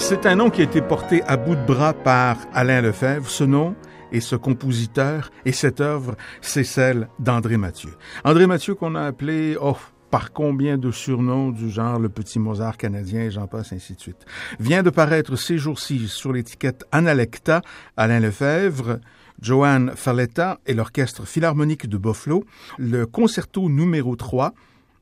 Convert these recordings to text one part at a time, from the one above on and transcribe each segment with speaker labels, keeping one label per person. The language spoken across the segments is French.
Speaker 1: C'est un nom qui a été porté à bout de bras par Alain Lefebvre. Ce nom et ce compositeur et cette œuvre, c'est celle d'André Mathieu. André Mathieu qu'on a appelé, oh, par combien de surnoms du genre le petit Mozart canadien et j'en passe ainsi de suite. Vient de paraître ces jours-ci sur l'étiquette Analecta, Alain Lefebvre, Joanne Falletta et l'Orchestre Philharmonique de Buffalo, le concerto numéro 3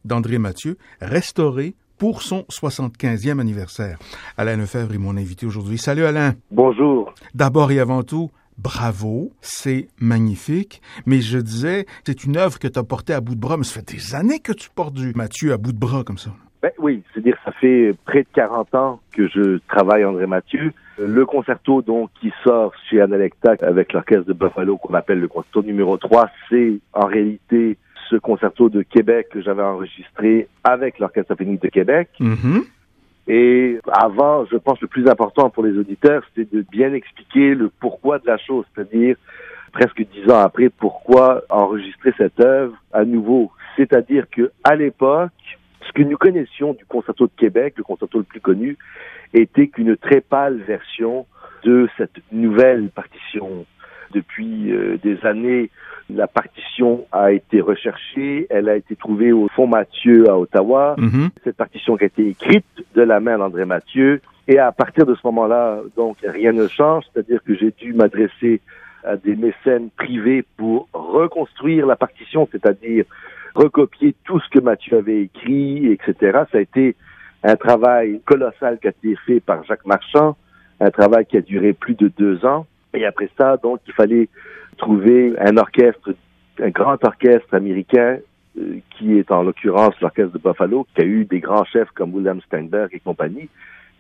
Speaker 1: d'André Mathieu, restauré pour son 75e anniversaire. Alain Lefebvre est mon invité aujourd'hui. Salut Alain.
Speaker 2: Bonjour.
Speaker 1: D'abord et avant tout, bravo, c'est magnifique, mais je disais, c'est une œuvre que tu as portée à bout de bras, mais ça fait des années que tu portes du Mathieu à bout de bras comme ça.
Speaker 2: Ben oui, c'est-à-dire ça fait près de 40 ans que je travaille André Mathieu. Le concerto donc qui sort chez Analecta avec l'orchestre de Buffalo qu'on appelle le concerto numéro 3, c'est en réalité ce concerto de Québec que j'avais enregistré avec l'Orchestre symphonique de Québec.
Speaker 1: Mm-hmm.
Speaker 2: Et avant, je pense le plus important pour les auditeurs, c'était de bien expliquer le pourquoi de la chose, c'est-à-dire presque dix ans après, pourquoi enregistrer cette œuvre à nouveau. C'est-à-dire que à l'époque, ce que nous connaissions du concerto de Québec, le concerto le plus connu, était qu'une très pâle version de cette nouvelle partition. Depuis euh, des années, la partition a été recherchée, elle a été trouvée au Fond Mathieu à Ottawa.
Speaker 1: Mm-hmm.
Speaker 2: Cette partition qui a été écrite de la main d'André Mathieu. Et à partir de ce moment-là, donc, rien ne change, c'est-à-dire que j'ai dû m'adresser à des mécènes privés pour reconstruire la partition, c'est-à-dire recopier tout ce que Mathieu avait écrit, etc. Ça a été un travail colossal qui a été fait par Jacques Marchand, un travail qui a duré plus de deux ans. Et après ça, donc, il fallait trouver un orchestre, un grand orchestre américain, euh, qui est en l'occurrence l'orchestre de Buffalo, qui a eu des grands chefs comme William Steinberg et compagnie.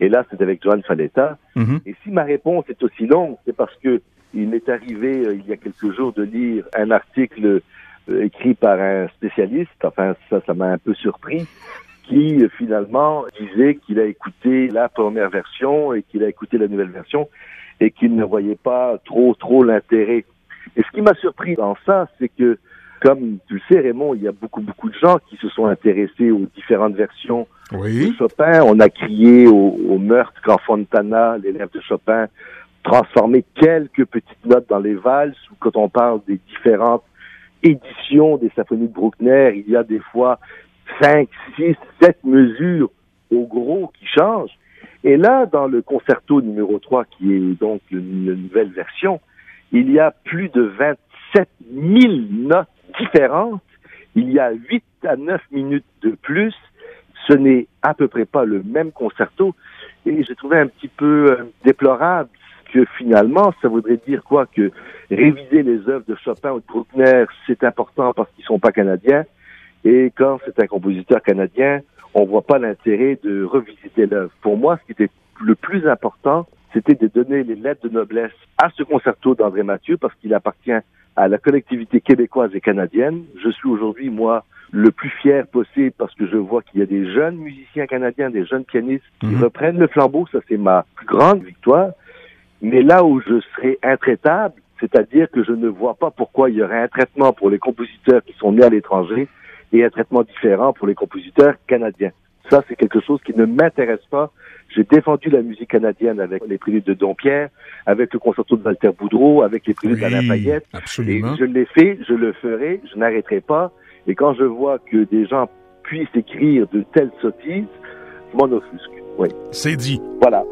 Speaker 2: Et là, c'est avec Joan Falletta.
Speaker 1: Mhm.
Speaker 2: Et si ma réponse est aussi longue, c'est parce que il m'est arrivé euh, il y a quelques jours de lire un article euh, écrit par un spécialiste. Enfin, ça, ça m'a un peu surpris qui finalement disait qu'il a écouté la première version et qu'il a écouté la nouvelle version et qu'il ne voyait pas trop trop l'intérêt. Et ce qui m'a surpris dans ça, c'est que comme tu le sais Raymond, il y a beaucoup beaucoup de gens qui se sont intéressés aux différentes versions
Speaker 1: Oui.
Speaker 2: de Chopin. On a crié au, au meurtre quand Fontana, l'élève de Chopin, transformait quelques petites notes dans les valses, ou quand on parle des différentes éditions des symphonies de Bruckner, il y a des fois cinq, six, sept mesures au gros qui changent. Et là, dans le concerto numéro 3, qui est donc une, nouvelle version, il y a plus de 27 000 notes différentes. Il y a 8 à 9 minutes de plus. Ce n'est à peu près pas le même concerto. Et j'ai trouvé un petit peu euh, déplorable que finalement, ça voudrait dire quoi? Que réviser les œuvres de Chopin ou de Bruckner, c'est important parce qu'ils sont pas canadiens. Et quand c'est un compositeur canadien, on voit pas l'intérêt de revisiter l'œuvre. Pour moi, ce qui était le plus important, c'était de donner les lettres de noblesse à ce concerto d'André Mathieu parce qu'il appartient à la collectivité québécoise et canadienne. Je suis aujourd'hui, moi, le plus fier possible parce que je vois qu'il y a des jeunes musiciens canadiens, des jeunes pianistes qui
Speaker 1: Mhm.
Speaker 2: reprennent le flambeau. Ça, c'est ma plus grande victoire. Mais là où je serai intraitable, c'est-à-dire que je ne vois pas pourquoi il y aurait un traitement pour les compositeurs qui sont nés à l'étranger et un traitement différent pour les compositeurs canadiens. Ça, c'est quelque chose qui ne m'intéresse pas. J'ai défendu la musique canadienne avec les préludes de Dompierre, avec le concerto de Walter Boudreau, avec les préludes d'Alain Payette. Et
Speaker 1: absolument.
Speaker 2: je l'ai fait, je le ferai, je n'arrêterai pas. Et quand je vois que des gens puissent écrire de telles sottises, je m'en offusque. Oui,
Speaker 1: C'est dit.
Speaker 2: voilà.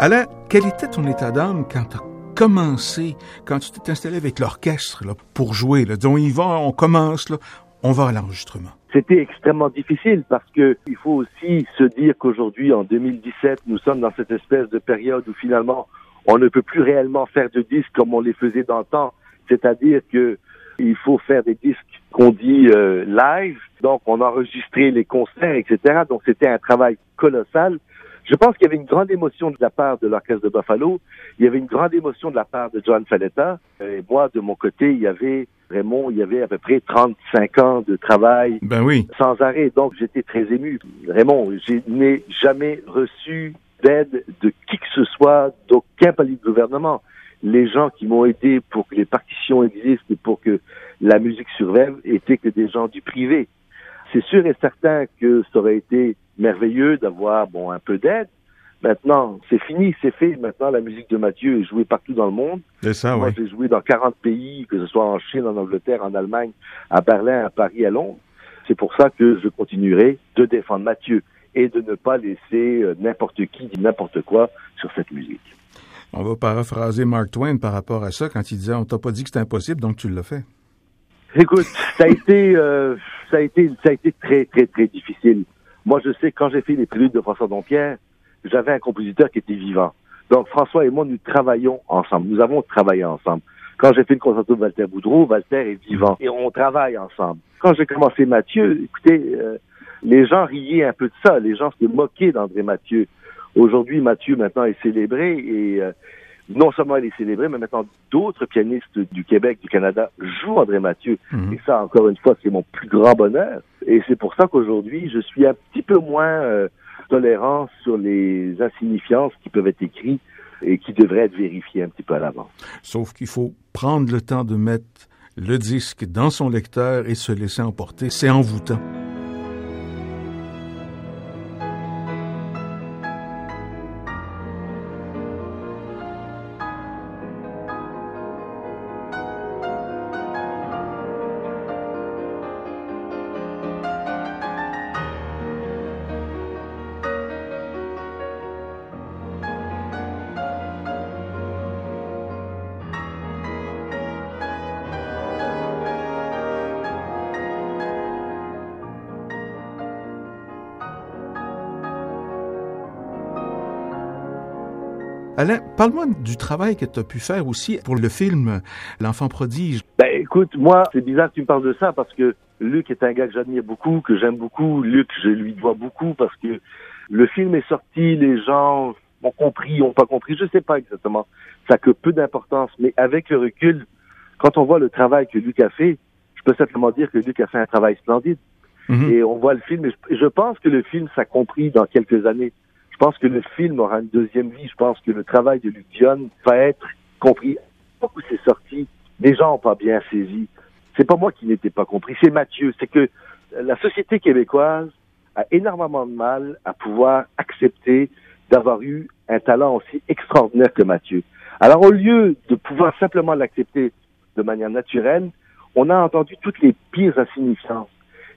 Speaker 1: Alain, quel était ton état d'âme quand tu as commencé, quand tu t'es installé avec l'orchestre là, pour jouer? Là, disons, y va, on commence, là, on va à l'enregistrement.
Speaker 2: c'était extrêmement difficile parce que il faut aussi se dire qu'aujourd'hui, en 2017, nous sommes dans cette espèce de période où finalement, on ne peut plus réellement faire de disques comme on les faisait dans le temps. C'est-à-dire que il faut faire des disques qu'on dit euh, live. Donc, on enregistrait les concerts, etc. Donc, c'était un travail colossal. Je pense qu'il y avait une grande émotion de la part de l'orchestre de Buffalo. Il y avait une grande émotion de la part de John Faletta. Et moi, de mon côté, il y avait Raymond, il y avait à peu près 35 ans de travail
Speaker 1: ben oui.
Speaker 2: sans arrêt. Donc, j'étais très ému. Raymond, je n'ai jamais reçu d'aide de qui que ce soit, d'aucun palier de gouvernement. Les gens qui m'ont aidé pour que les partitions existent et pour que la musique survive étaient que des gens du privé. C'est sûr et certain que ça aurait été merveilleux d'avoir bon un peu d'aide, Maintenant, c'est fini, c'est fait. Maintenant, la musique de Mathieu est jouée partout dans le monde.
Speaker 1: C'est ça,
Speaker 2: Moi, j'ai joué dans 40 pays, que ce soit en Chine, en Angleterre, en Allemagne, à Berlin, à Paris, à Londres. C'est pour ça que je continuerai de défendre Mathieu et de ne pas laisser euh, n'importe qui dire n'importe quoi sur cette musique.
Speaker 1: On va paraphraser Mark Twain par rapport à ça quand il disait on t'a pas dit que c'était impossible, donc tu l'as fait.
Speaker 2: Écoute, ça a été, euh, ça a été, ça a été très, très, très difficile. Moi, je sais quand j'ai fait les préludes de François Dompierre, j'avais un compositeur qui était vivant. Donc François et moi, nous travaillons ensemble. Nous avons travaillé ensemble. Quand j'ai fait le concerto de Walter Boudreau, Walter est vivant et on travaille ensemble. Quand j'ai commencé Mathieu, écoutez, euh, les gens riaient un peu de ça. Les gens se moquaient d'André Mathieu. Aujourd'hui, Mathieu maintenant est célébré et euh, non seulement il est célébré, mais maintenant d'autres pianistes du Québec, du Canada jouent André Mathieu.
Speaker 1: Mhm.
Speaker 2: Et ça, encore une fois, c'est mon plus grand bonheur. Et c'est pour ça qu'aujourd'hui, je suis un petit peu moins euh, tolérant sur les insignifiances qui peuvent être écrites et qui devraient être vérifiées un petit peu à l'avance.
Speaker 1: Sauf qu'il faut prendre le temps de mettre le disque dans son lecteur et se laisser emporter. C'est envoûtant. Alain, parle-moi du travail que tu as pu faire aussi pour le film L'enfant prodige.
Speaker 2: Ben écoute, moi, c'est bizarre que tu me parles de ça parce que Luc est un gars que j'admire beaucoup, que j'aime beaucoup. Luc, je lui dois beaucoup parce que le film est sorti, les gens ont compris, ont pas compris, je sais pas exactement. Ça a que peu d'importance, mais avec le recul, quand on voit le travail que Luc a fait, je peux simplement dire que Luc a fait un travail splendide.
Speaker 1: Mhm.
Speaker 2: Et on voit le film, et je, je pense que le film s'a compris dans quelques années. Je pense que le film aura une deuxième vie. Je pense que le travail de Luc Dion va être compris. Où c'est sorti, les gens n'ont pas bien saisi. C'est pas moi qui n'étais pas compris, c'est Mathieu. C'est que la société québécoise a énormément de mal à pouvoir accepter d'avoir eu un talent aussi extraordinaire que Mathieu. Alors au lieu de pouvoir simplement l'accepter de manière naturelle, on a entendu toutes les pires insignifiances.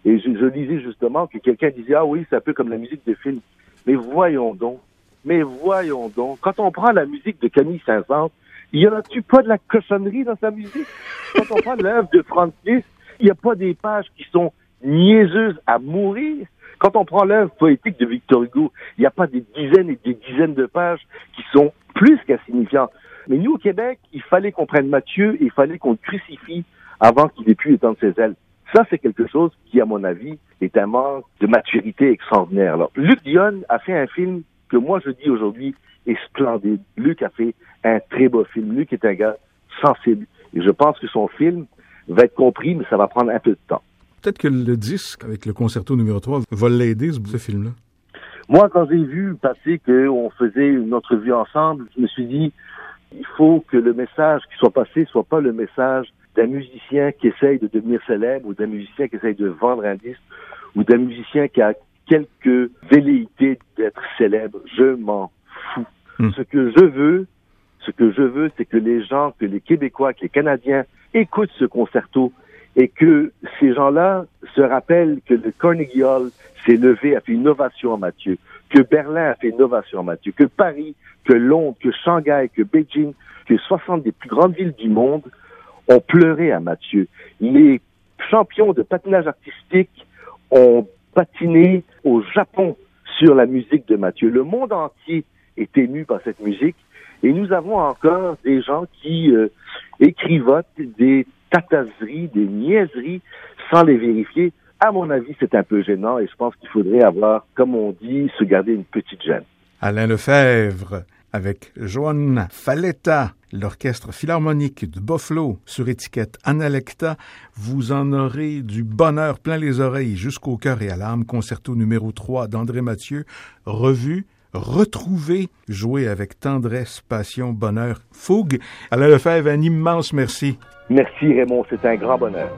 Speaker 2: Et je, je lisais justement que quelqu'un disait ah oui c'est un peu comme la musique de film. Mais voyons donc, mais voyons donc, quand on prend la musique de Camille Saint-Saëns, il y en a-tu pas de la cochonnerie dans sa musique? Quand on prend l'œuvre de Franz Liszt, il n'y a pas des pages qui sont niaiseuses à mourir? Quand on prend l'œuvre poétique de Victor Hugo, il n'y a pas des dizaines et des dizaines de pages qui sont plus qu'insignifiantes. Mais nous, au Québec, il fallait qu'on prenne Mathieu et il fallait qu'on le crucifie avant qu'il ait pu étendre ses ailes. Ça, c'est quelque chose qui, à mon avis, est un manque de maturité extraordinaire. Alors, Luc Dion a fait un film que moi, je dis aujourd'hui est splendide. Luc a fait un très beau film. Luc est un gars sensible. Et je pense que son film va être compris, mais ça va prendre un peu de temps.
Speaker 1: Peut-être que le disque avec le concerto numéro 3 va l'aider, ce ce film-là.
Speaker 2: Moi, quand j'ai vu passer qu'on faisait une entrevue ensemble, je me suis dit, il faut que le message qui soit passé soit pas le message d'un musicien qui essaye de devenir célèbre ou d'un musicien qui essaye de vendre un disque ou d'un musicien qui a quelques velléités d'être célèbre. Je m'en fous.
Speaker 1: Hmm.
Speaker 2: Ce que je veux, ce que je veux, c'est que les gens, que les Québécois, que les Canadiens écoutent ce concerto et que ces gens-là se rappellent que le Carnegie Hall s'est levé, a fait une ovation à Mathieu, que Berlin a fait une ovation à Mathieu, que Paris, que Londres, que Shanghai, que Beijing, que 60 des plus grandes villes du monde ont pleuré à Mathieu. Les champions de patinage artistique ont patiné au Japon sur la musique de Mathieu. Le monde entier est ému par cette musique et nous avons encore des gens qui euh, écrivotent des tataseries, des niaiseries sans les vérifier. À mon avis, c'est un peu gênant et je pense qu'il faudrait avoir, comme on dit, se garder une petite gêne.
Speaker 1: Alain Lefebvre avec Joan Faletta, l'orchestre philharmonique de Buffalo sur étiquette Analecta, vous en aurez du bonheur plein les oreilles jusqu'au cœur et à l'âme. Concerto numéro 3 d'André Mathieu, revu, retrouvé, joué avec tendresse, passion, bonheur, fougue. Alain Lefebvre, un immense merci.
Speaker 2: Merci Raymond, c'est un grand bonheur.